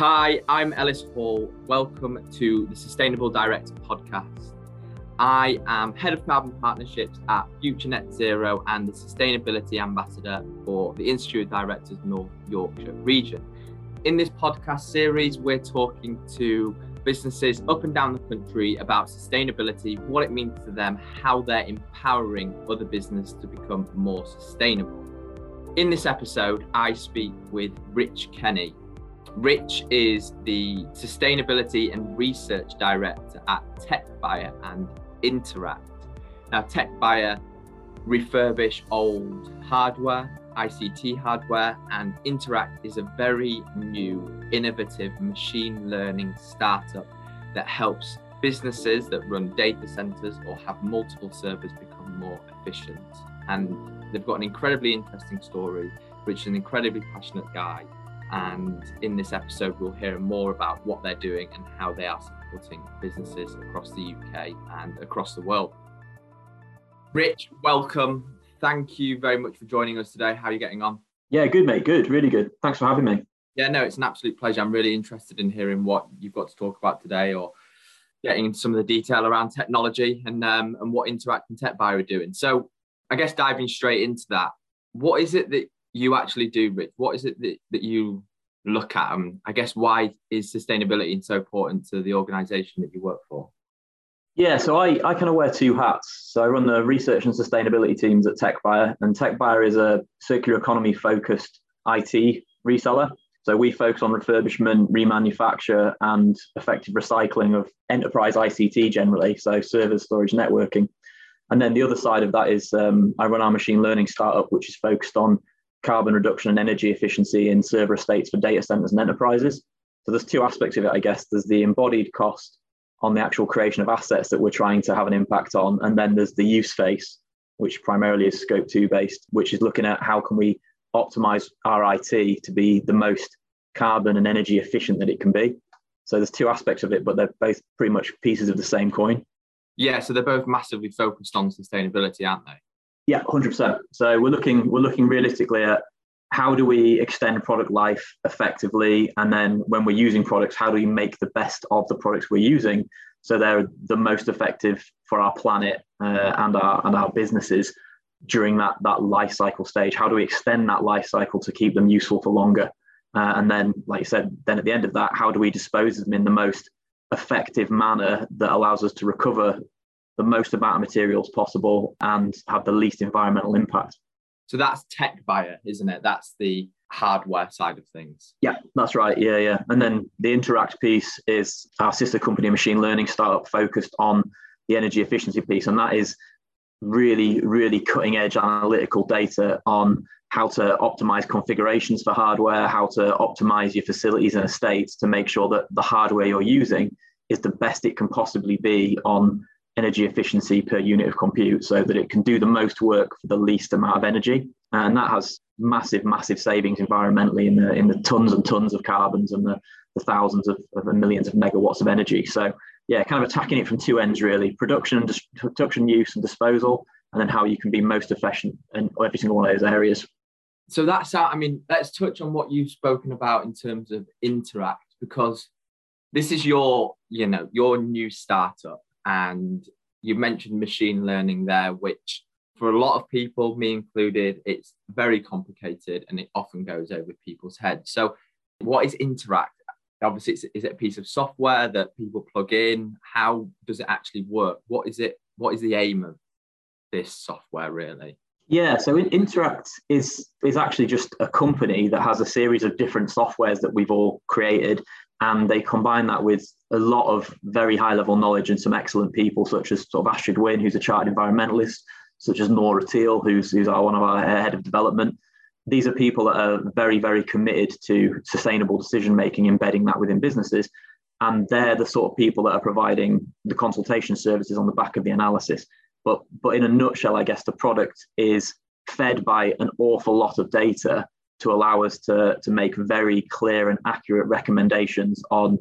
Hi, I'm Ellis Hall. Welcome to the Sustainable Director podcast. I am Head of Carbon Partnerships at Future Net Zero and the Sustainability Ambassador for the Institute of Directors North Yorkshire region. In this podcast series, we're talking to businesses up and down the country about sustainability, what it means to them, how they're empowering other business to become more sustainable. In this episode, I speak with Rich Kenny, Rich is the Sustainability and Research Director at TechBuyer and Interact. Now, TechBuyer refurbish old hardware, ICT hardware, and Interact is a very new, innovative machine learning startup that helps businesses that run data centers or have multiple servers become more efficient. And they've got an incredibly interesting story. Rich is an incredibly passionate guy and in this episode, we'll hear more about what they're doing and how they are supporting businesses across the UK and across the world. Rich, welcome. Thank you very much for joining us today. How are you getting on? Yeah, good, mate. Good. Really good. Thanks for having me. Yeah, no, it's an absolute pleasure. I'm really interested in hearing what you've got to talk about today or getting into some of the detail around technology and um, and what Interact and TechBuyer are doing. So I guess diving straight into that, what is it that you actually do, Rich? What is it that, that you look at? Um, I guess why is sustainability so important to the organization that you work for? Yeah, so I, I kind of wear two hats. So I run the research and sustainability teams at TechBuyer, and TechBuyer is a circular economy focused IT reseller. So we focus on refurbishment, remanufacture, and effective recycling of enterprise ICT generally, so server storage, networking. And then the other side of that is um, I run our machine learning startup, which is focused on carbon reduction and energy efficiency in server estates for data centers and enterprises. So there's two aspects of it, I guess. There's the embodied cost on the actual creation of assets that we're trying to have an impact on, and then there's the use phase, which primarily is scope two based, which is looking at how can we optimize our IT to be the most carbon and energy efficient that it can be. So there's two aspects of it, but they're both pretty much pieces of the same coin. Yeah, so they're both massively focused on sustainability, aren't they? Yeah, hundred percent. So we're looking we're looking realistically at how do we extend product life effectively, and then when we're using products, how do we make the best of the products we're using so they're the most effective for our planet uh, and our and our businesses during that that life cycle stage. How do we extend that life cycle to keep them useful for longer? Uh, and then, like you said, then at the end of that, how do we dispose of them in the most effective manner that allows us to recover the most amount of materials possible and have the least environmental impact. So that's TechBuyer, isn't it? That's the hardware side of things. Yeah, that's right. Yeah, yeah. And then the Interact piece is our sister company, machine learning startup, focused on the energy efficiency piece. And that is really, really cutting edge analytical data on how to optimize configurations for hardware, how to optimize your facilities and estates to make sure that the hardware you're using is the best it can possibly be on energy efficiency per unit of compute so that it can do the most work for the least amount of energy. And that has massive, massive savings environmentally in the in the tons and tons of carbons and the, the thousands of, of millions of megawatts of energy. So yeah, kind of attacking it from two ends really: production and dis- production use and disposal, and then how you can be most efficient in every single one of those areas. So that's how, I mean, let's touch on what you've spoken about in terms of Interact, because this is your, you know, your new startup and you mentioned machine learning there, which for a lot of people, me included, it's very complicated and it often goes over people's heads. So, what is Interact? Obviously, is it a piece of software that people plug in? How does it actually work? What is it? What is the aim of this software really? Yeah, so Interact is is actually just a company that has a series of different softwares that we've all created, and they combine that with a lot of very high level knowledge and some excellent people, such as sort of Astrid Wynne, who's a chartered environmentalist, such as Nora Teal, who's, who's our, one of our head of development. These are people that are very, very committed to sustainable decision making, embedding that within businesses. And they're the sort of people that are providing the consultation services on the back of the analysis. But, but in a nutshell, I guess the product is fed by an awful lot of data to allow us to, to make very clear and accurate recommendations on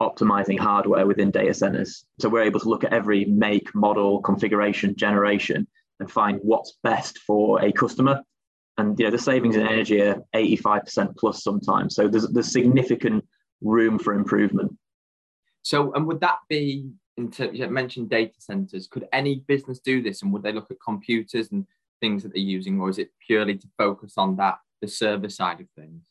optimizing hardware within data centers. So we're able to look at every make, model, configuration, generation, and find what's best for a customer. And you know the savings in energy are 85% plus sometimes. So there's there's significant room for improvement. So, and would that be in terms, you mentioned data centers, could any business do this? And would they look at computers and things that they're using, or is it purely to focus on that, the server side of things?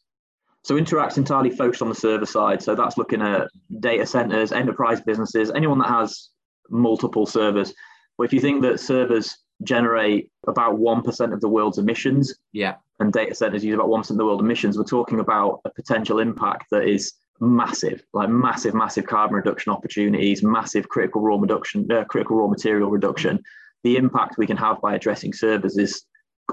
So Interact's entirely focused on the server side. So that's looking at data centers, enterprise businesses, anyone that has multiple servers. But if you think that servers generate about 1% of the world's emissions, yeah, and data centers use about 1% of the world's emissions, we're talking about a potential impact that is massive, like massive, massive carbon reduction opportunities, massive critical raw reduction, uh, critical raw material reduction. The impact we can have by addressing servers is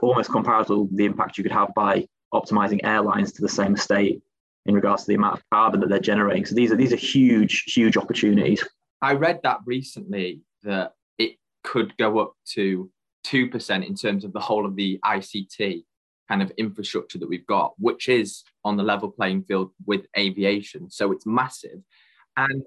almost comparable the impact you could have by optimizing airlines to the same state in regards to the amount of carbon that they're generating. So these are these are huge, huge opportunities. I read that recently that it could go up to two percent in terms of the whole of the ICT kind of infrastructure that we've got, which is on the level playing field with aviation. So it's massive. And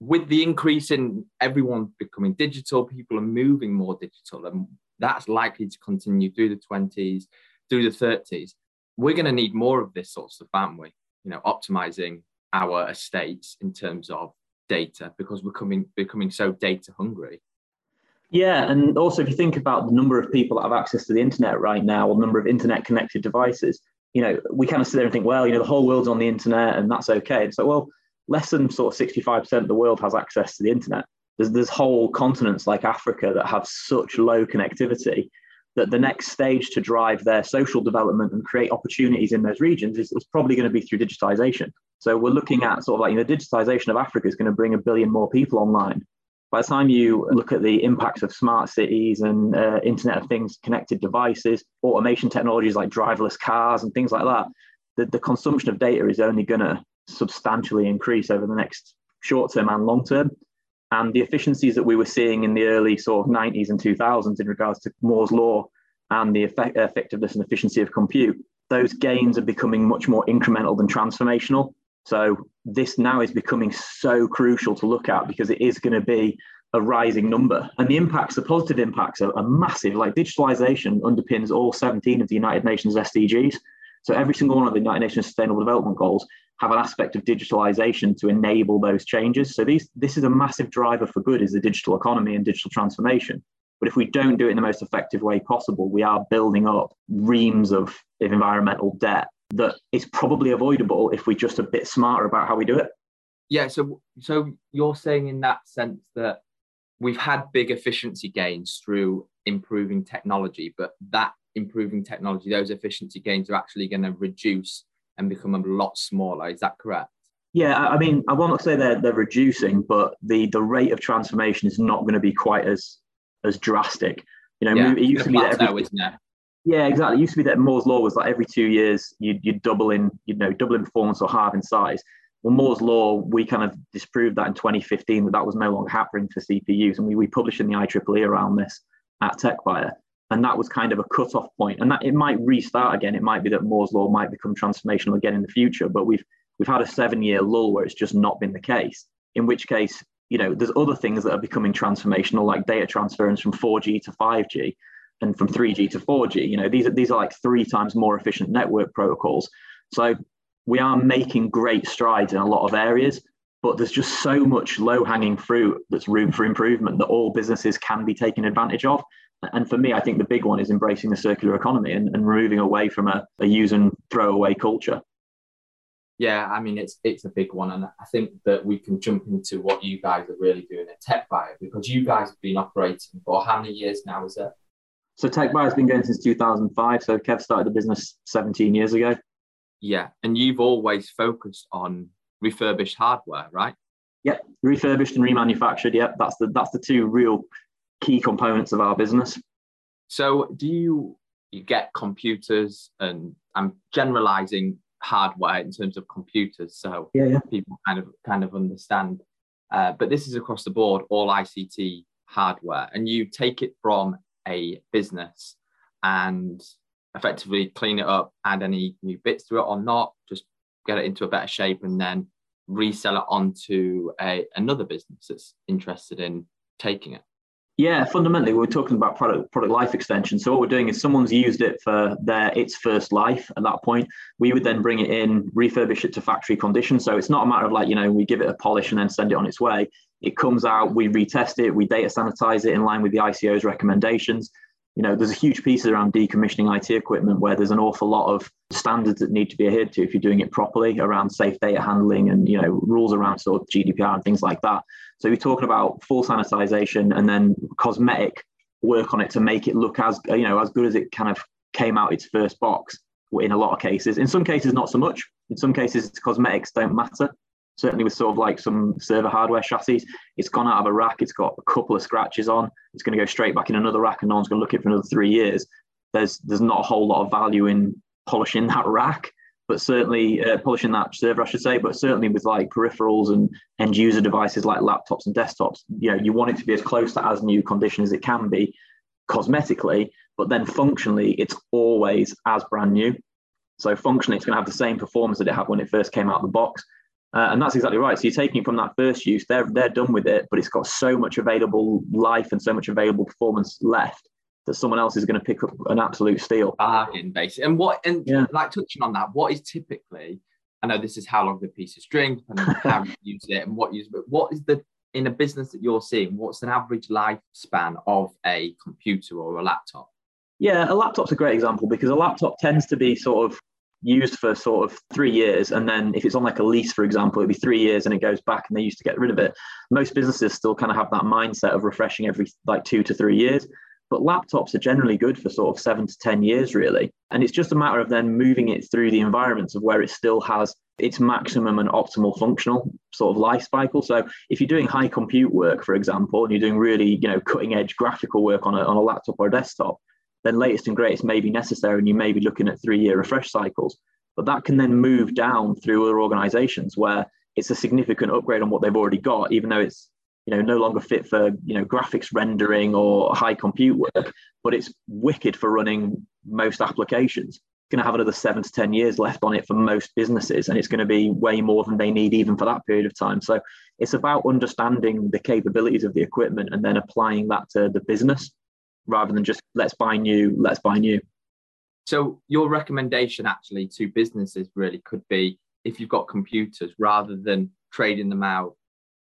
with the increase in everyone becoming digital, people are moving more digital, and that's likely to continue through the 20s, through the 30s we're going to need more of this sort of stuff, aren't we? You know, optimizing our estates in terms of data because we're coming becoming so data hungry. Yeah, and also if you think about the number of people that have access to the internet right now, or the number of internet connected devices, you know, we kind of sit there and think, well, you know, the whole world's on the internet and that's okay. It's like, well, less than sort of 65% of the world has access to the internet. There's there's whole continents like Africa that have such low connectivity that the next stage to drive their social development and create opportunities in those regions is, is probably going to be through digitization. So we're looking at sort of like you know, digitization of Africa is going to bring a billion more people online. By the time you look at the impacts of smart cities and uh, Internet of Things, connected devices, automation technologies like driverless cars and things like that, the, the consumption of data is only going to substantially increase over the next short term and long term. And the efficiencies that we were seeing in the early sort of 90s and 2000s in regards to Moore's law and the effect, effectiveness and efficiency of compute, those gains are becoming much more incremental than transformational. So this now is becoming so crucial to look at because it is going to be a rising number. And the impacts, the positive impacts are, are massive. Like digitalization underpins all 17 of the United Nations SDGs. So every single one of the United Nations Sustainable Development Goals have an aspect of digitalization to enable those changes. So these this is a massive driver for good is the digital economy and digital transformation. But if we don't do it in the most effective way possible, we are building up reams of, of environmental debt that is probably avoidable if we're just a bit smarter about how we do it. Yeah, so so you're saying in that sense that we've had big efficiency gains through improving technology, but that improving technology, those efficiency gains are actually going to reduce and become a lot smaller. Is that correct? Yeah, I mean, I won't say they're they're reducing, but the the rate of transformation is not going to be quite as as drastic. You know, yeah, it used to be that every, isn't it? Yeah, exactly. It used to be that Moore's law was like every two years you'd you'd double in, you know, double in performance or halve in size. Well, Moore's law, we kind of disproved that in 2015 that that was no longer happening for CPUs, and we we published in the IEEE around this at TechBuyer and that was kind of a cut-off point. And that it might restart again. It might be that moore's law might become transformational again in the future but we've we've had a seven year lull where it's just not been the case in which case you know there's other things that are becoming transformational like data transference from 4g to 5g and from 3g to 4g you know these are these are like three times more efficient network protocols. So we are making great strides in a lot of areas but there's just so much low hanging fruit that's room for improvement that all businesses can be taken advantage of and for me, I think the big one is embracing the circular economy and, and moving away from a, a use and throw away culture. Yeah, I mean it's it's a big one, and I think that we can jump into what you guys are really doing at TechBuyer because you guys have been operating for how many years now? Is it? So TechBuyer has been going since 2005. So Kev started the business 17 years ago. Yeah, and you've always focused on refurbished hardware, right? Yep, refurbished and remanufactured. Yep, that's the that's the two real key components of our business. So, do you you get computers, and I'm generalizing hardware in terms of computers, so yeah, yeah. people kind of kind of understand. Uh, but this is across the board, all ICT hardware, and you take it from a business and effectively clean it up, add any new bits to it or not, just get it into a better shape, and then resell it onto a another business that's interested in taking it. Yeah, fundamentally, we're talking about product product life extension. So what we're doing is someone's used it for their its first life. At that point, we would then bring it in, refurbish it to factory condition. So it's not a matter of like you know we give it a polish and then send it on its way. It comes out, we retest it, we data sanitize it in line with the ICO's recommendations. You know, there's a huge piece around decommissioning IT equipment where there's an awful lot of standards that need to be adhered to if you're doing it properly around safe data handling and you know rules around sort of GDPR and things like that. So we're talking about full sanitization and then cosmetic work on it to make it look as you know as good as it kind of came out its first box. In a lot of cases, in some cases not so much. In some cases, cosmetics don't matter. Certainly with sort of like some server hardware chassis, it's gone out of a rack. It's got a couple of scratches on. It's going to go straight back in another rack, and no one's going to look at it for another three years. There's there's not a whole lot of value in polishing that rack but certainly uh, polishing that server, I should say, but certainly with like peripherals and end user devices like laptops and desktops, you know, you want it to be as close to as new condition as it can be cosmetically, but then functionally, it's always as brand new. So functionally, it's going to have the same performance that it had when it first came out of the box. Uh, and that's exactly right. So you're taking it from that first use, they're, they're done with it, but it's got so much available life and so much available performance left that someone else is going to pick up an absolute steal. Bargain, basically. And what, and yeah. like touching on that, what is typically, I know this is how long the piece of string and how you use it and what you use, but what is the, in a business that you're seeing, what's an average lifespan of a computer or a laptop? Yeah, a laptop's a great example because a laptop tends to be sort of used for sort of three years and then if it's on like a lease for example it'd be three years and it goes back and they used to get rid of it most businesses still kind of have that mindset of refreshing every like two to three years but laptops are generally good for sort of seven to 10 years, really. And it's just a matter of then moving it through the environments of where it still has its maximum and optimal functional sort of life cycle. So if you're doing high compute work, for example, and you're doing really, you know, cutting edge graphical work on a, on a laptop or a desktop, then latest and greatest may be necessary and you may be looking at three year refresh cycles. But that can then move down through other organizations where it's a significant upgrade on what they've already got, even though it's you know no longer fit for you know graphics rendering or high compute work but it's wicked for running most applications. It's going to have another seven to ten years left on it for most businesses and it's going to be way more than they need even for that period of time. So it's about understanding the capabilities of the equipment and then applying that to the business rather than just let's buy new let's buy new. So your recommendation actually to businesses really could be if you've got computers rather than trading them out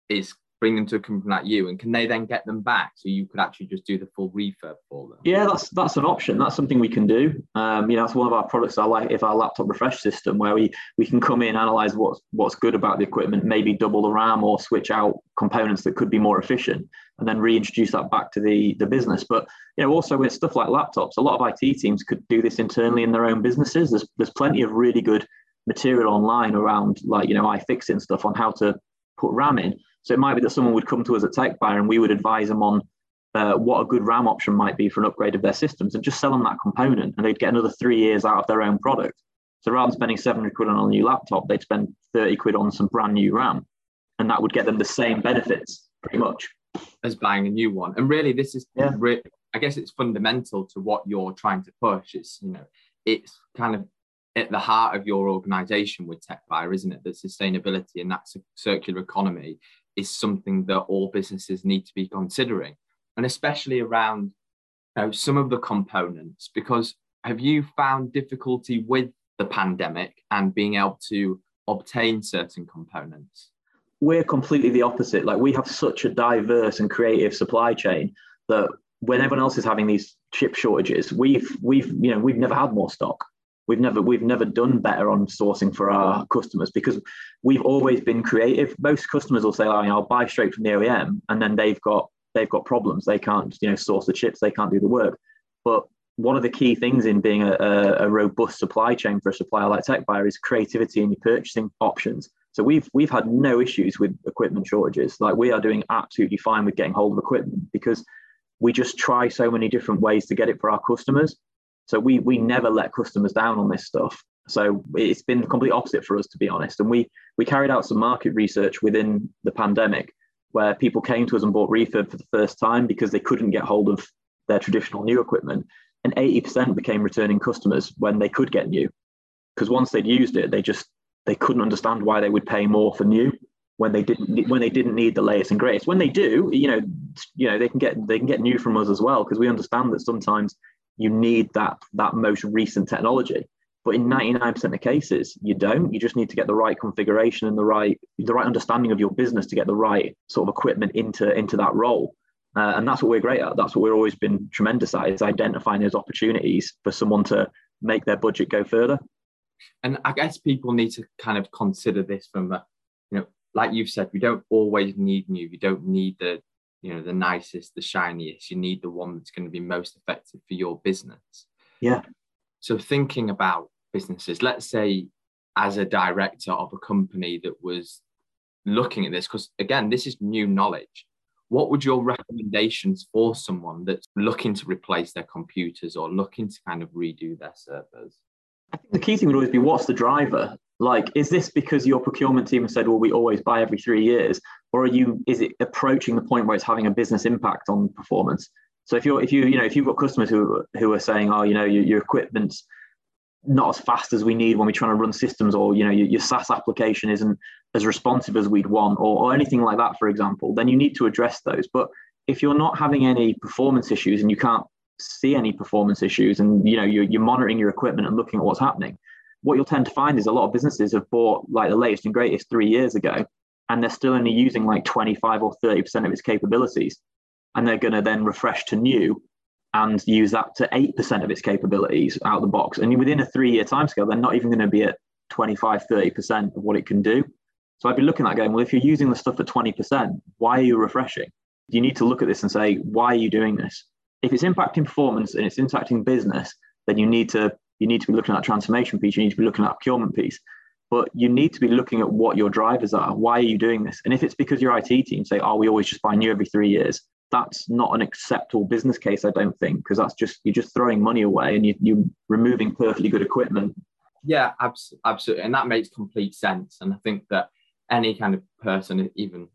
is bring them to a company like you and can they then get them back so you could actually just do the full refurb for them? Yeah that's that's an option. That's something we can do. Um, you know that's one of our products i like if our laptop refresh system where we we can come in analyze what's what's good about the equipment maybe double the ram or switch out components that could be more efficient and then reintroduce that back to the the business. But you know also with stuff like laptops a lot of it teams could do this internally in their own businesses. There's there's plenty of really good material online around like you know iFixit stuff on how to put ram in so it might be that someone would come to us at TechBuyer and we would advise them on uh, what a good RAM option might be for an upgrade of their systems and just sell them that component and they'd get another three years out of their own product. So rather than spending 700 quid on a new laptop, they'd spend 30 quid on some brand new RAM and that would get them the same benefits pretty much. As buying a new one. And really, this is, yeah. re- I guess it's fundamental to what you're trying to push. It's, you know, it's kind of at the heart of your organization with TechBuyer, isn't it? the sustainability and that circular economy is something that all businesses need to be considering, and especially around you know, some of the components. Because have you found difficulty with the pandemic and being able to obtain certain components? We're completely the opposite. Like we have such a diverse and creative supply chain that when everyone else is having these chip shortages, we've we've you know we've never had more stock we've never we've never done better on sourcing for our customers because we've always been creative. Most customers will say, oh, I'll buy straight from the OEM, and then they've got they've got problems. They can't you know source the chips. They can't do the work. But one of the key things in being a, a, robust supply chain for a supplier like TechBuyer is creativity in your purchasing options. So we've we've had no issues with equipment shortages. Like we are doing absolutely fine with getting hold of equipment because we just try so many different ways to get it for our customers. So we we never let customers down on this stuff. So it's been the complete opposite for us, to be honest. And we we carried out some market research within the pandemic where people came to us and bought refurb for the first time because they couldn't get hold of their traditional new equipment. And 80% became returning customers when they could get new. Because once they'd used it, they just they couldn't understand why they would pay more for new when they didn't when they didn't need the latest and greatest. When they do, you know, you know they can get they can get new from us as well because we understand that sometimes you need that that most recent technology. But in 99% of cases you don't. You just need to get the right configuration and the right the right understanding of your business to get the right sort of equipment into into that role. Uh, and that's what we're great at. That's what we've always been tremendous at is identifying those opportunities for someone to make their budget go further. And i guess people need to kind of consider this from a, you know like you've said we don't always need new. You don't need the you know the nicest the shiniest. You need the one that's going to be most effective for your business. Yeah. So thinking about businesses let's say as a director of a company that was looking at this because again this is new knowledge. What would your recommendations for someone that's looking to replace their computers or looking to kind of redo their servers? I think the key thing would always be what's the driver? Like, is this because your procurement team has said, well, we always buy every three years, or are you? Is it approaching the point where it's having a business impact on performance? So if you're, if you, you know, if you've got customers who who are saying, oh, you know, your, your equipment's not as fast as we need when we're trying to run systems, or you know, your, your SaaS application isn't as responsive as we'd want, or, or anything like that, for example, then you need to address those. But if you're not having any performance issues and you can't see any performance issues and you know you're, you're monitoring your equipment and looking at what's happening what you'll tend to find is a lot of businesses have bought like the latest and greatest three years ago and they're still only using like 25 or 30% of its capabilities and they're going to then refresh to new and use that to 8% of its capabilities out of the box. And within a three year timescale they're not even going to be at 25 30% of what it can do. So i'd be looking at going well if you're using the stuff at 20% why are you refreshing? You need to look at this and say why are you doing this? If it's impacting performance and it's impacting business, then you need to you need to be looking at that transformation piece. You need to be looking at procurement piece. But you need to be looking at what your drivers are. Why are you doing this? And if it's because your IT team say, "Oh, we always just buy new every three years," that's not an acceptable business case. I don't think because that's just you're just throwing money away and you, you're removing perfectly good equipment. Yeah, absolutely, and that makes complete sense. And I think that any kind of person, even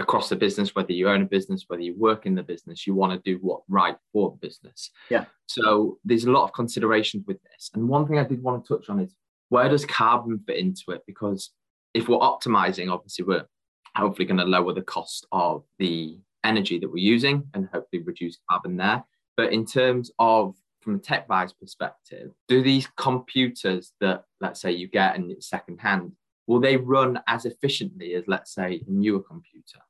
across the business, whether you own a business, whether you work in the business, you want to do what right for the business. Yeah. So there's a lot of considerations with this. And one thing I did want to touch on is where does carbon fit into it? Because if we're optimizing, obviously we're hopefully going to lower the cost of the energy that we're using and hopefully reduce carbon there. But in terms of from a TechBuyer's perspective, do these computers that let's say you get and it's secondhand, will they run as efficiently as let's say a newer computer?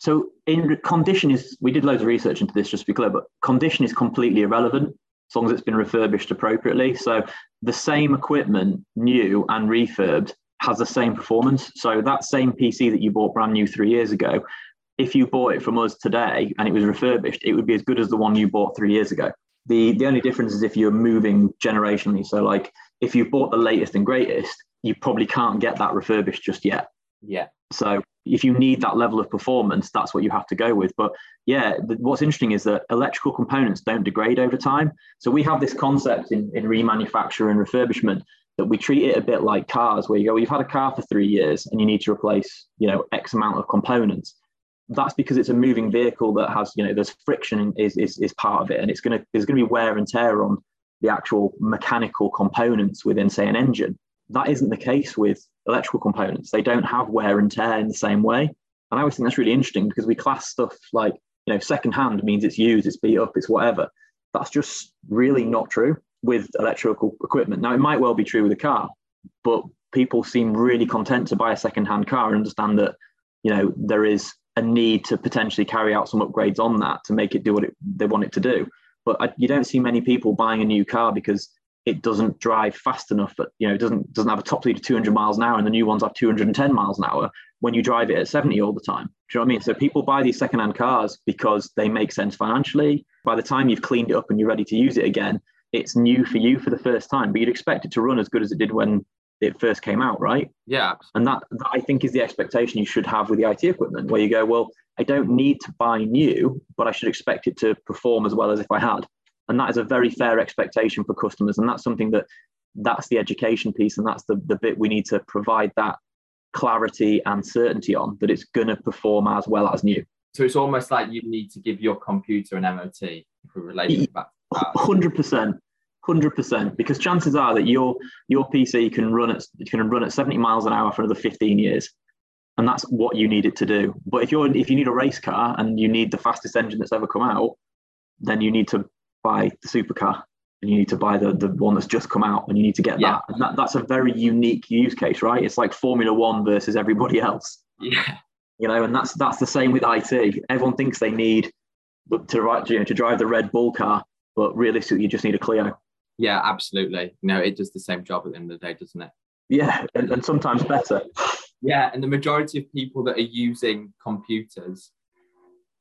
So in condition is we did loads of research into this just to be clear, but condition is completely irrelevant as long as it's been refurbished appropriately. So the same equipment, new and refurbed, has the same performance. So that same PC that you bought brand new three years ago, if you bought it from us today and it was refurbished, it would be as good as the one you bought three years ago. The the only difference is if you're moving generationally. So like if you bought the latest and greatest, you probably can't get that refurbished just yet. Yeah. So if you need that level of performance, that's what you have to go with. But yeah, the, what's interesting is that electrical components don't degrade over time. So we have this concept in, in remanufacture and refurbishment that we treat it a bit like cars, where you go, well, you've had a car for three years and you need to replace, you know, X amount of components. That's because it's a moving vehicle that has, you know, there's friction is is, is part of it, and it's gonna there's gonna be wear and tear on the actual mechanical components within, say, an engine. That isn't the case with electrical components. They don't have wear and tear in the same way. And I always think that's really interesting because we class stuff like, you know, secondhand means it's used, it's beat up, it's whatever. That's just really not true with electrical equipment. Now, it might well be true with a car, but people seem really content to buy a secondhand car and understand that, you know, there is a need to potentially carry out some upgrades on that to make it do what it, they want it to do. But I, you don't see many people buying a new car because it doesn't drive fast enough. But you know, it doesn't doesn't have a top speed of 200 miles an hour, and the new ones have 210 miles an hour when you drive it at 70 all the time. Do you know what I mean? So people buy these secondhand cars because they make sense financially. By the time you've cleaned it up and you're ready to use it again, it's new for you for the first time. But you'd expect it to run as good as it did when it first came out, right? Yeah. And that, that I think is the expectation you should have with the IT equipment, where you go, well, I don't need to buy new, but I should expect it to perform as well as if I had and that is a very fair expectation for customers and that's something that that's the education piece and that's the, the bit we need to provide that clarity and certainty on that it's going to perform as well as new so it's almost like you need to give your computer an mot for relating back 100% 100% because chances are that your your pc can run at can run at 70 miles an hour for another 15 years and that's what you need it to do. But if you're if you need a race car and you need the fastest engine that's ever come out, then you need to buy the supercar and you need to buy the, the one that's just come out and you need to get yeah. that. And that, that's a very unique use case, right? It's like Formula One versus everybody else. Yeah. You know, and that's that's the same with IT. Everyone thinks they need to you know to drive the Red Bull car, but realistically you just need a Clio. Yeah, absolutely. No, it does the same job at the end of the day, doesn't it? Yeah, and, and sometimes better. Yeah, and the majority of people that are using computers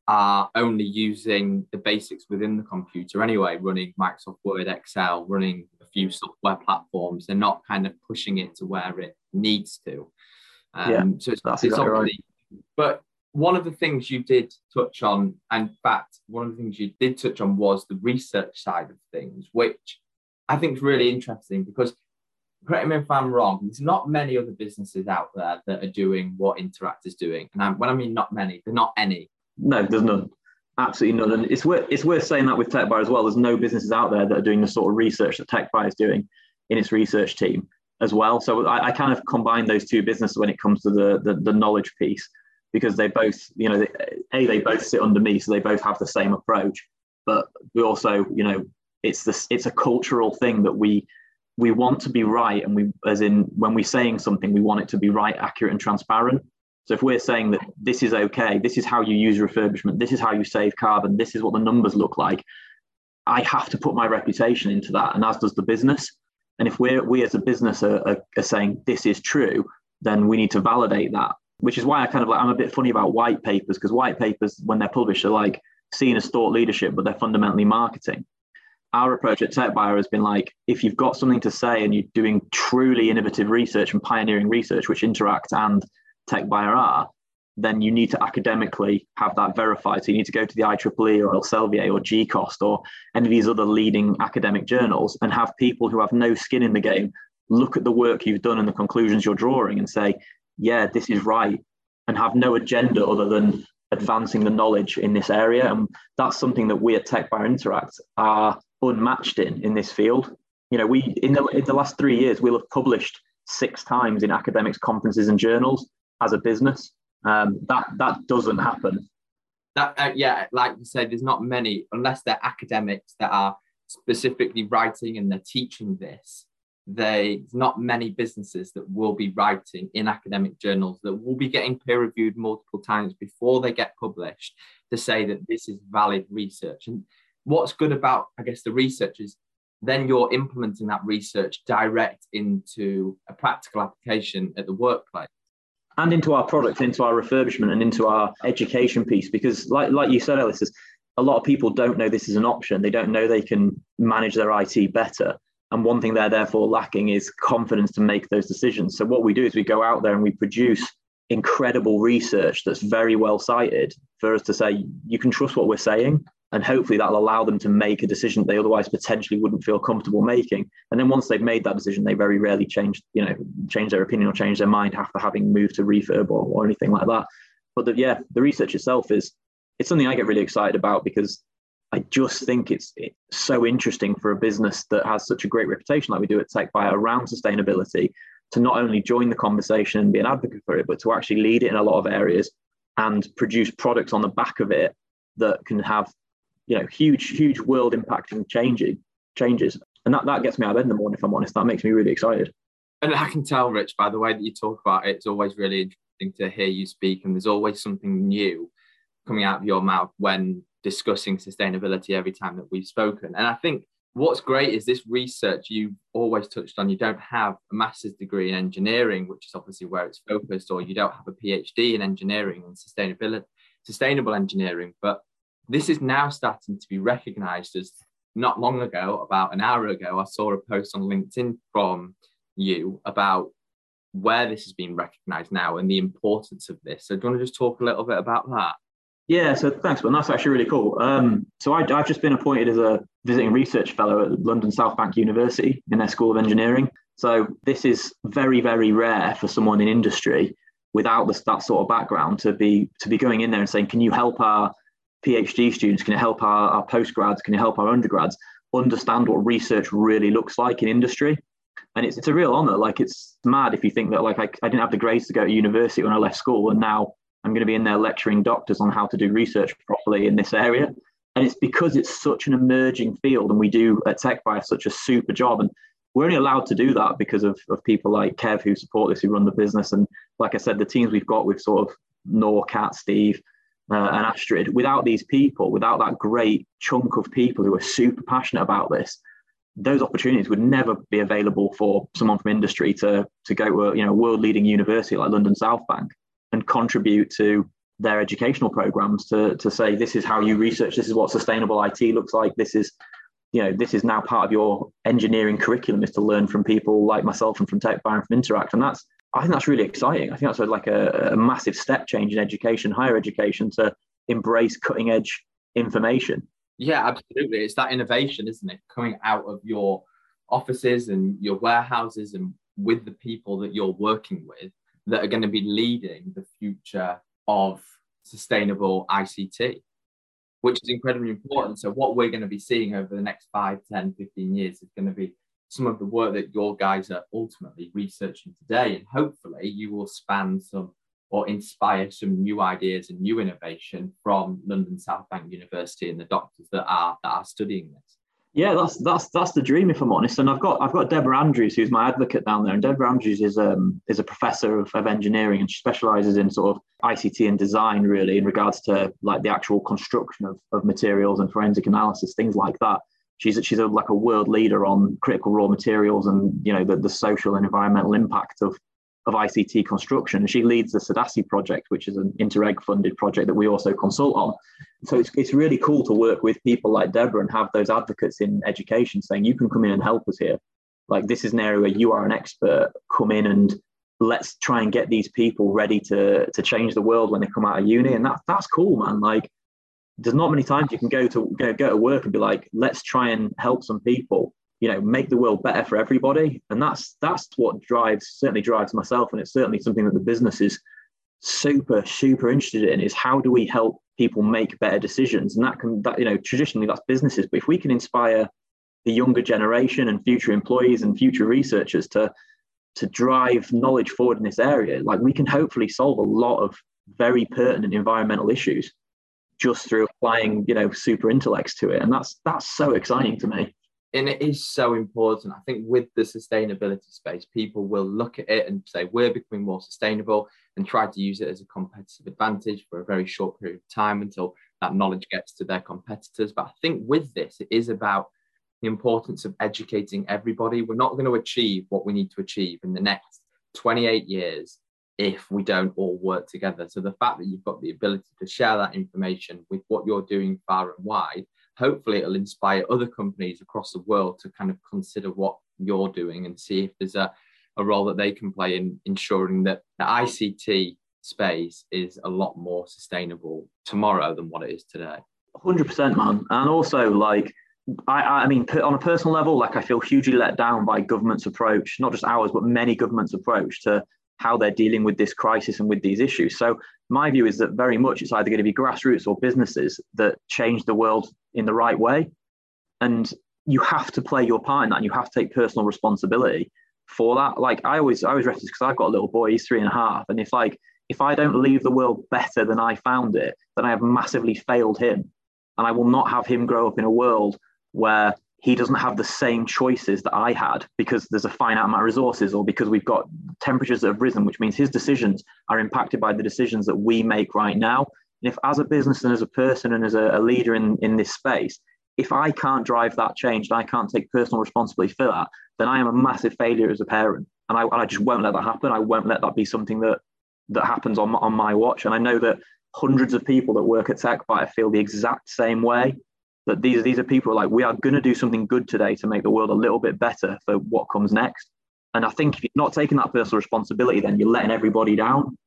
are only using the basics within the computer anyway, running Microsoft Word, Excel, running a few software platforms. They're not kind of pushing it to where it needs to. Um, yeah, so it's, it's exactly right. But one of the things you did touch on, and in fact, one of the things you did touch on was the research side of things, which I think is really interesting because correct me if I'm wrong, there's not many other businesses out there that are doing what Interact is doing. And I, when I mean not many, there's not any. No, there's none. Absolutely none. And it's worth, it's worth saying that with TechBuyer as well. There's no businesses out there that are doing the sort of research that TechBuyer is doing in its research team as well. So I, I, kind of combine those two businesses when it comes to the, the, the knowledge piece because they both, you know, a they both sit under me, so they both have the same approach. But we also, you know, it's this it's a cultural thing that we we want to be right and we as in when we're saying something we want it to be right accurate and transparent so if we're saying that this is okay this is how you use refurbishment this is how you save carbon this is what the numbers look like i have to put my reputation into that and as does the business. And if we're we as a business are, are, are saying this is true then we need to validate that which is why i kind of like i'm a bit funny about white papers because white papers when they're published are like seen as thought leadership but they're fundamentally marketing. Our approach at TechBuyer has been like, if you've got something to say and you're doing truly innovative research and pioneering research, which Interact and TechBuyer are, then you need to academically have that verified. So you need to go to the IEEE or Elsevier or GCOST or any of these other leading academic journals and have people who have no skin in the game look at the work you've done and the conclusions you're drawing and say, yeah, this is right, and have no agenda other than advancing the knowledge in this area. And that's something that we at TechBuyer Interact are unmatched in in this field. You know, we in the in the last three years we'll have published six times in academics, conferences, and journals as a business. Um, that that doesn't happen. That uh, yeah, like you said, there's not many unless they're academics that are specifically writing and they're teaching this. There's not many businesses that will be writing in academic journals that will be getting peer reviewed multiple times before they get published to say that this is valid research. And what's good about, I guess, the research is then you're implementing that research direct into a practical application at the workplace. And into our product, into our refurbishment, and into our education piece. Because, like, like you said, Ellis, a lot of people don't know this is an option. They don't know they can manage their IT better. And one thing they're therefore lacking is confidence to make those decisions. So, what we do is we go out there and we produce incredible research that's very well cited for us to say, you can trust what we're saying and hopefully that'll allow them to make a decision they otherwise potentially wouldn't feel comfortable making. And then once they've made that decision they very rarely change you know change their opinion or change their mind after having moved to refurb or, or anything like that. But the, yeah the research itself is it's something i get really excited about because i just think it's, it's so interesting for a business that has such a great reputation like we do at TechBuyer around sustainability to not only join the conversation and be an advocate for it but to actually lead it in a lot of areas and produce products on the back of it that can have you know huge huge world impacting changing changes. And that, that gets me out of bed in the morning if i'm honest. That makes me really excited. And i can tell rich by the way that you talk about it it's always really interesting to hear you speak. And there's always something new coming out of your mouth when discussing sustainability every time that we've spoken. And i think what's great is this research you've always touched on. You don't have a master's degree in engineering which is obviously where it's focused or you don't have a phd in engineering and sustainability sustainable engineering. But this is now starting to be recognized as not long ago, about an hour ago, I saw a post on LinkedIn from you about where this has been recognized now and the importance of this. So, do you want to just talk a little bit about that? Yeah, so thanks, man. That's actually really cool. Um, so, I, have just been appointed as a visiting research fellow at London South Bank University in their School of Engineering. So, this is very, very rare for someone in industry without this, that sort of background to be to be going in there and saying, "Can you help our PhD students? Can it help our, our postgrads? Can it help our undergrads understand what research really looks like in industry? And it's, it's a real honor. Like it's mad if you think that like I, I didn't have the grades to go to university when I left school, and now I'm going to be in there lecturing doctors on how to do research properly in this area. And it's because it's such an emerging field, and we do at TechBuyer such a super job. And we're only allowed to do that because of, of people like Kev who support this, who run the business. And like I said, the teams we've got with sort of Nor, Cat, Steve, uh, and Astrid, without these people, without that great chunk of people who are super passionate about this, those opportunities would never be available for someone from industry to to go to a you know world leading university like London South Bank and contribute to their educational programs to to say this is how you research, this is what sustainable IT looks like, this is you know this is now part of your engineering curriculum is to learn from people like myself and from TechBuyer and from Interact, and that's I think that's really exciting. I think that's like a, a massive step change in education, higher education, to embrace cutting edge information. Yeah, absolutely. It's that innovation, isn't it? Coming out of your offices and your warehouses and with the people that you're working with that are going to be leading the future of sustainable ICT, which is incredibly important. So, what we're going to be seeing over the next 5, 10, 15 years is going to be some of the work that your guys are ultimately researching today. And hopefully, you will span some or inspire some new ideas and new innovation from London South Bank University and the doctors that are that are studying this. Yeah, that's that's that's the dream, if I'm honest. And I've got I've got Deborah Andrews, who's my advocate down there, and Deborah Andrews is um is a professor of, of engineering, and she specialises in sort of ICT and design, really, in regards to like the actual construction of, of materials and forensic analysis, things like that she's she's a, like a world leader on critical raw materials and you know the, the social and environmental impact of of ICT construction. And she leads the CEDaCI project, which is an Interreg funded project that we also consult on. So it's, it's really cool to work with people like Deborah and have those advocates in education saying, you can come in and help us here. Like this is an area where you are an expert. Come in and let's try and get these people ready to to change the world when they come out of uni. And that that's cool, man. Like there's not many times you can go to go, go to work and be like, let's try and help some people, you know, make the world better for everybody. And that's that's what drives certainly drives myself, and it's certainly something that the business is super super interested in is how do we help people make better decisions and that can that you know traditionally that's businesses but if we can inspire the younger generation and future employees and future researchers to to drive knowledge forward in this area like we can hopefully solve a lot of very pertinent environmental issues just through applying you know super intellects to it. And that's that's so exciting to me. And it is so important. I think with the sustainability space people will look at it and say we're becoming more sustainable and try to use it as a competitive advantage for a very short period of time until that knowledge gets to their competitors. But i think with this it is about the importance of educating everybody. We're not going to achieve what we need to achieve in the next 28 years if we don't all work together. So the fact that you've got the ability to share that information with what you're doing far and wide, hopefully it'll inspire other companies across the world to kind of consider what you're doing and see if there's a, a role that they can play in ensuring that the ICT space is a lot more sustainable tomorrow than what it is today. 100% man. And also like, I, I mean, on a personal level, like I feel hugely let down by government's approach, not just ours, but many governments' approach to how they're dealing with this crisis and with these issues. So my view is that very much it's either going to be grassroots or businesses that change the world in the right way. And you have to play your part in that and you have to take personal responsibility for that. Like I always I always reference because I've got a little boy, he's three and a half. And if like if I don't leave the world better than I found it, then I have massively failed him. And I will not have him grow up in a world where he doesn't have the same choices that I had because there's a finite amount of resources or because we've got temperatures that have risen, which means his decisions are impacted by the decisions that we make right now. And if as a business and as a person and as a, a leader in, in this space, if I can't drive that change and I can't take personal responsibility for that, then I am a massive failure as a parent. And I, I just won't let that happen. I won't let that be something that that happens on, on my watch. And I know that hundreds of people that work at TechBuyer feel the exact same way that these these are people like we are going to do something good today to make the world a little bit better for what comes next. And I think if you're not taking that personal responsibility, then you're letting everybody down.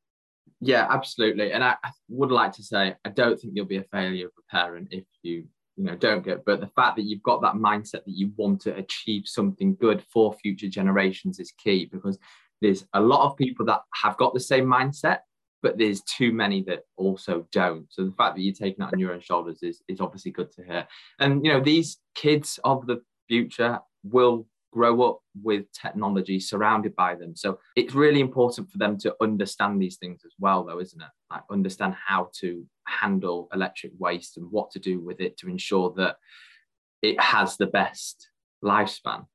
Yeah, absolutely. And I, I would like to say I don't think you'll be a failure of a parent if you you know don't get but the fact that you've got that mindset that you want to achieve something good for future generations is key because there's a lot of people that have got the same mindset but there's too many that also don't. So the fact that you're taking that on your own shoulders is, is obviously good to hear. And you know, these kids of the future will grow up with technology surrounded by them. So it's really important for them to understand these things as well, though, isn't it? Like understand how to handle electric waste and what to do with it to ensure that it has the best lifespan.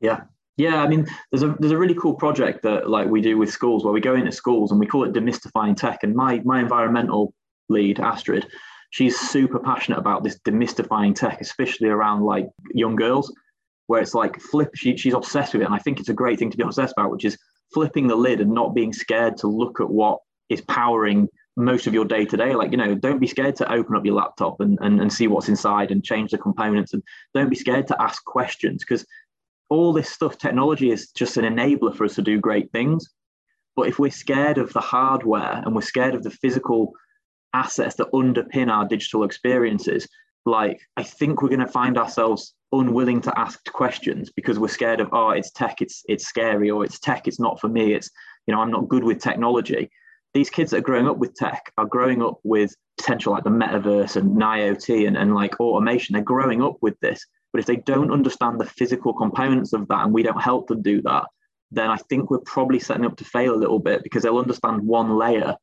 Yeah. Yeah, I mean, there's a there's a really cool project that like we do with schools where we go into schools and we call it demystifying tech. And my my environmental lead, Astrid, she's super passionate about this demystifying tech, especially around like young girls where it's like flip. She, she's obsessed with it, and I think it's a great thing to be obsessed about, which is flipping the lid and not being scared to look at what is powering most of your day to day. Like, you know, don't be scared to open up your laptop and, and, and see what's inside and change the components. And don't be scared to ask questions because all this stuff, technology is just an enabler for us to do great things. But if we're scared of the hardware and we're scared of the physical assets that underpin our digital experiences, like I think we're going to find ourselves unwilling to ask questions because we're scared of oh it's tech it's it's scary or it's tech it's not for me it's you know I'm not good with technology. These kids that are growing up with tech are growing up with potential like the metaverse and IoT and, and like automation. They're growing up with this but if they don't understand the physical components of that and we don't help them do that then I think we're probably setting up to fail a little bit because they'll understand one layer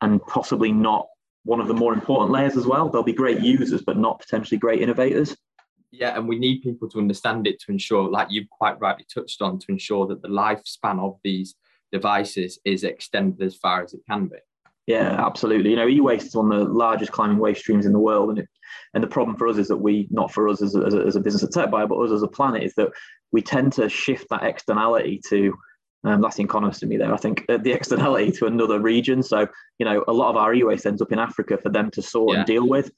and possibly not one of the more important layers as well. They'll be great users, but not potentially great innovators. Yeah, and we need people to understand it to ensure, like you've quite rightly touched on, to ensure that the lifespan of these devices is extended as far as it can be. Yeah, absolutely. You know, e-waste is one of the largest climbing waste streams in the world, and it, and the problem for us is that we, not for us as a, as a, as a business at TechBuyer, but us as a planet, is that we tend to shift that externality to um, that's the economist in me there. I think uh, the externality to another region. So, you know, a lot of our e-waste ends up in Africa for them to sort yeah. and deal with.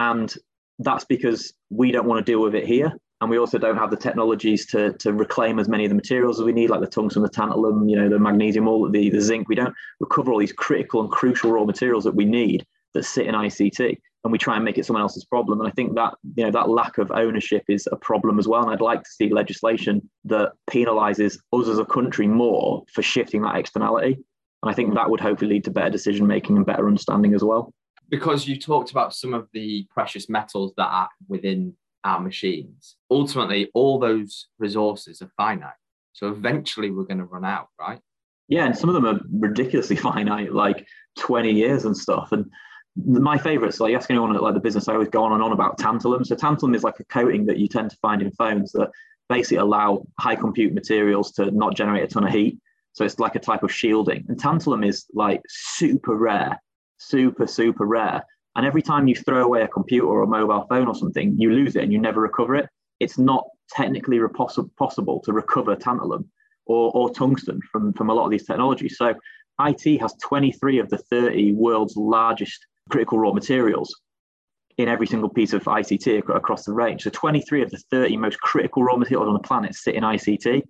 And that's because we don't want to deal with it here. And we also don't have the technologies to, to reclaim as many of the materials as we need, like the tungsten, the tantalum, you know, the magnesium, all the, the zinc. We don't recover all these critical and crucial raw materials that we need that sit in ICT and we try and make it someone else's problem. And I think that you know that lack of ownership is a problem as well. And I'd like to see legislation that penalises us as a country more for shifting that externality. And I think that would hopefully lead to better decision making and better understanding as well. Because you talked about some of the precious metals that are within our machines. Ultimately, all those resources are finite. So eventually we're going to run out, right? Yeah, and some of them are ridiculously finite, like 20 years and stuff. And my favorites, like you ask anyone at like the business, I always go on and on about tantalum. So tantalum is like a coating that you tend to find in phones that basically allow high compute materials to not generate a ton of heat. So it's like a type of shielding. And tantalum is like super rare, super, super rare. And every time you throw away a computer or a mobile phone or something, you lose it and you never recover it. It's not technically possible to recover tantalum or, or tungsten from, from a lot of these technologies. So IT has 23 of the 30 world's largest critical raw materials in every single piece of ICT across the range. So 23 of the 30 most critical raw materials on the planet sit in ICT.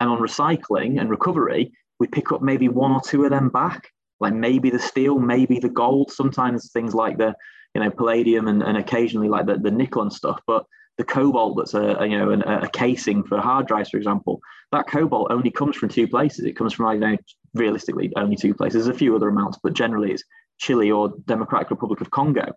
And on recycling and recovery, we pick up maybe one or two of them back, like maybe the steel, maybe the gold, sometimes things like the, you know, palladium and, and occasionally like the, the nickel and stuff. But the cobalt that's a, a you know an, a casing for hard drives, for example, that cobalt only comes from two places. It comes from I know realistically only two places. There's a few other amounts, but generally it's Chile or Democratic Republic of Congo.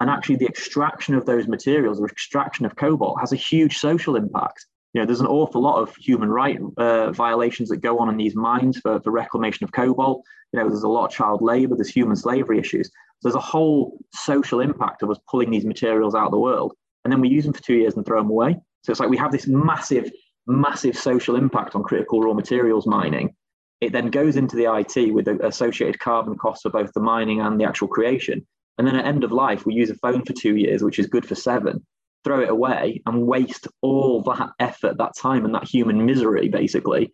And actually, the extraction of those materials, or extraction of cobalt, has a huge social impact. You know, there's an awful lot of human right uh, violations that go on in these mines for, for reclamation of cobalt. You know, there's a lot of child labor, there's human slavery issues. So there's a whole social impact of us pulling these materials out of the world. And then we use them for two years and throw them away. So it's like we have this massive, massive social impact on critical raw materials mining it then goes into the IT with the associated carbon costs for both the mining and the actual creation. And then at end of life, we use a phone for two years, which is good for seven, throw it away and waste all that effort, that time, and that human misery basically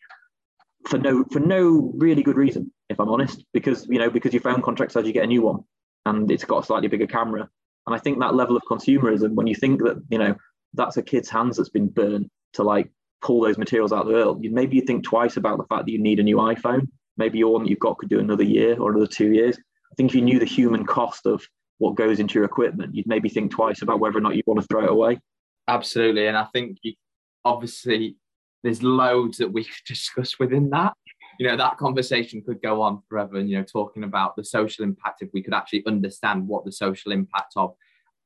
for no for no really good reason, if I'm honest. Because you know, because your phone contract says you get a new one and it's got a slightly bigger camera. And I think that level of consumerism, when you think that, you know, that's a kid's hands that's been burnt to like pull those materials out of the world, maybe you think twice about the fact that you need a new iPhone. Maybe your one that you've got could do another year or another two years. I think if you knew the human cost of what goes into your equipment, you'd maybe think twice about whether or not you want to throw it away. Absolutely. And I think you, obviously there's loads that we could discuss within that. You know, that conversation could go on forever and, you know, talking about the social impact if we could actually understand what the social impact of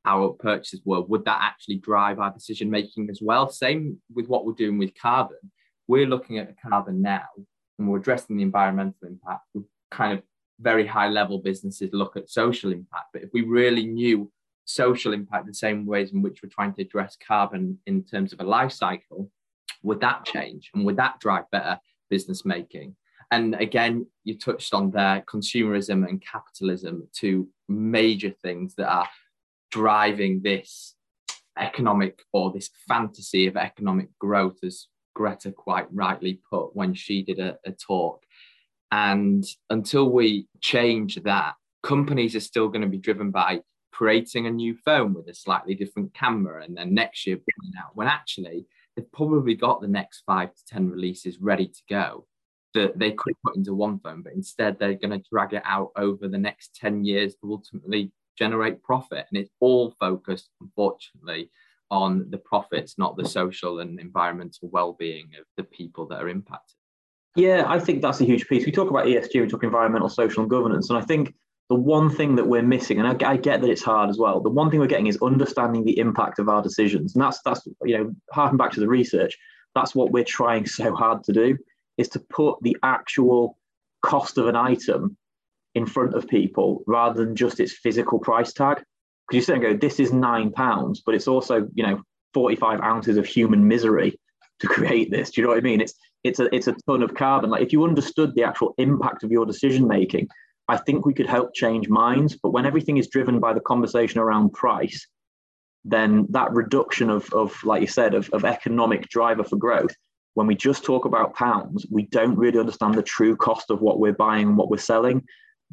our purchases were, would that actually drive our decision making as well? Same with what we're doing with carbon. we're looking at the carbon now and we're addressing the environmental impact. We kind of very high level businesses look at social impact. But if we really knew social impact the same ways in which we're trying to address carbon in terms of a life cycle, would that change and would that drive better business making? And again, you touched on there consumerism and capitalism, two major things that are driving this economic or this fantasy of economic growth, as Greta quite rightly put when she did a, a talk. And until we change that, companies are still going to be driven by creating a new phone with a slightly different camera and then next year bringing out when actually they've probably got the next five to 10 releases ready to go that they could put into one phone, but instead they're going to drag it out over the next 10 years to ultimately generate profit. And it's all focused, unfortunately, on the profits, not the social and environmental well-being of the people that are impacted. Yeah, I think that's a huge piece. We talk about ESG, we talk environmental, social, and governance, and I think the one thing that we're missing, and I, I, get that it's hard as well. The one thing we're getting is understanding the impact of our decisions, and that's that's you know, harking back to the research. That's what we're trying so hard to do is to put the actual cost of an item in front of people rather than just its physical price tag. Because you sit and go, this is nine pounds, but it's also you know 45 ounces of human misery to create this. Do you know what I mean? It's it's a it's a ton of carbon. Like if you understood the actual impact of your decision making, I think we could help change minds. But when everything is driven by the conversation around price, then that reduction of of like you said of, of economic driver for growth. When we just talk about pounds, we don't really understand the true cost of what we're buying and what we're selling,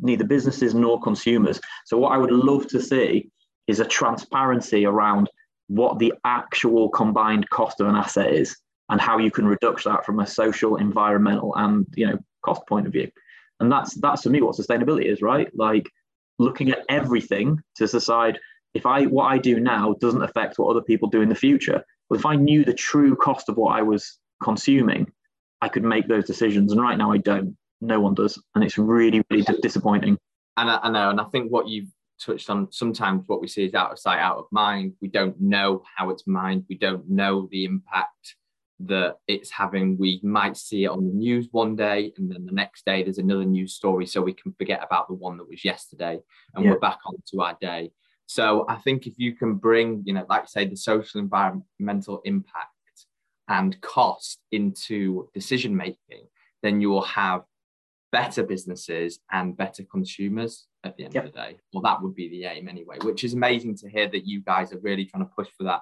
neither businesses nor consumers. So what I would love to see is a transparency around what the actual combined cost of an asset is and how you can reduce that from a social, environmental, and you know cost point of view. And that's that's for me what sustainability is, right? Like looking at everything to decide if I what I do now doesn't affect what other people do in the future. But if I knew the true cost of what I was consuming, I could make those decisions. And right now I don't. No one does, and it's really really disappointing. And I, I know, and I think what you've touched on sometimes what we see is out of sight out of mind we don't know how it's mined we don't know the impact that it's having we might see it on the news one day and then the next day there's another news story so we can forget about the one that was yesterday and yeah. we're back onto our day so i think if you can bring you know like I say the social environmental impact and cost into decision making then you will have better businesses and better consumers at the end yep. of the day well that would be the aim anyway which is amazing to hear that you guys are really trying to push for that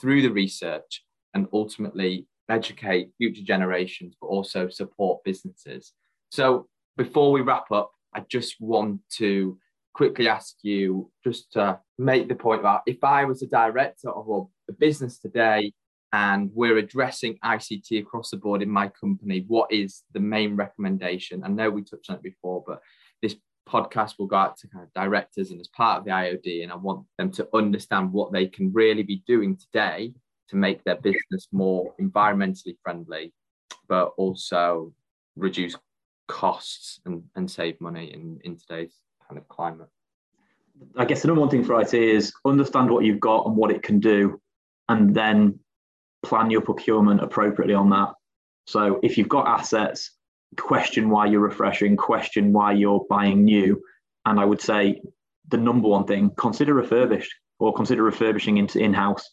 through the research and ultimately educate future generations, but also support businesses. So before we wrap up, I just want to quickly ask you just to make the point about if I was a director of a business today and we're addressing ICT across the board in my company, what is the main recommendation? I know we touched on it before, but this podcast will go out to kind of directors and as part of the IOD, and I want them to understand what they can really be doing today to make their business more environmentally friendly, but also reduce costs and, and save money in, in today's kind of climate. I guess the number one thing for IT is understand what you've got and what it can do, and then plan your procurement appropriately on that. So if you've got assets, question why you're refreshing, question why you're buying new. And I would say the number one thing, consider refurbished or consider refurbishing into in-house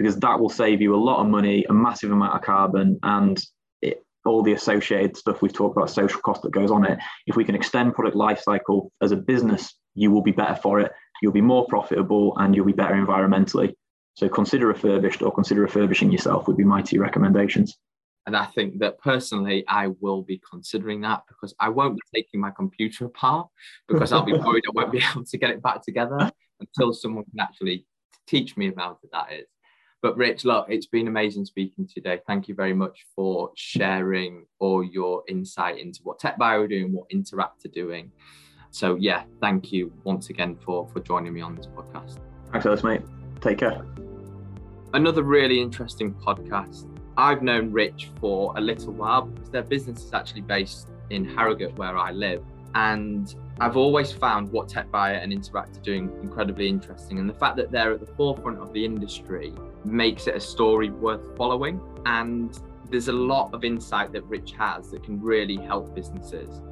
because that will save you a lot of money, a massive amount of carbon, and it, all the associated stuff we've talked about, social cost that goes on it. If we can extend product life cycle as a business, you will be better for it. You'll be more profitable, and you'll be better environmentally. So consider refurbished or consider refurbishing yourself would be my two recommendations. And I think that personally, I will be considering that because I won't be taking my computer apart because I'll be worried I won't be able to get it back together until someone can actually teach me about it. That is. But Rich, look, it's been amazing speaking today. Thank you very much for sharing all your insight into what TechBuyer are doing, what Interact are doing. So yeah, thank you once again for for joining me on this podcast. Thanks, Ellis, mate. Take care. Another really interesting podcast. I've known Rich for a little while because their business is actually based in Harrogate, where I live. And I've always found what TechBuyer and Interact are doing incredibly interesting. And the fact that they're at the forefront of the industry makes it a story worth following. And there's a lot of insight that Rich has that can really help businesses.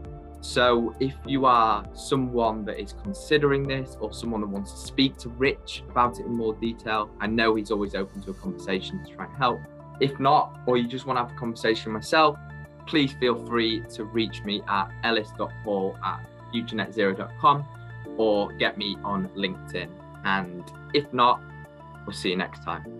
So if you are someone that is considering this or someone that wants to speak to Rich about it in more detail, I know he's always open to a conversation to try and help. If not, or you just want to have a conversation myself, please feel free to reach me at ellis.paul at futurenetzero.com or get me on LinkedIn. And if not, we'll see you next time.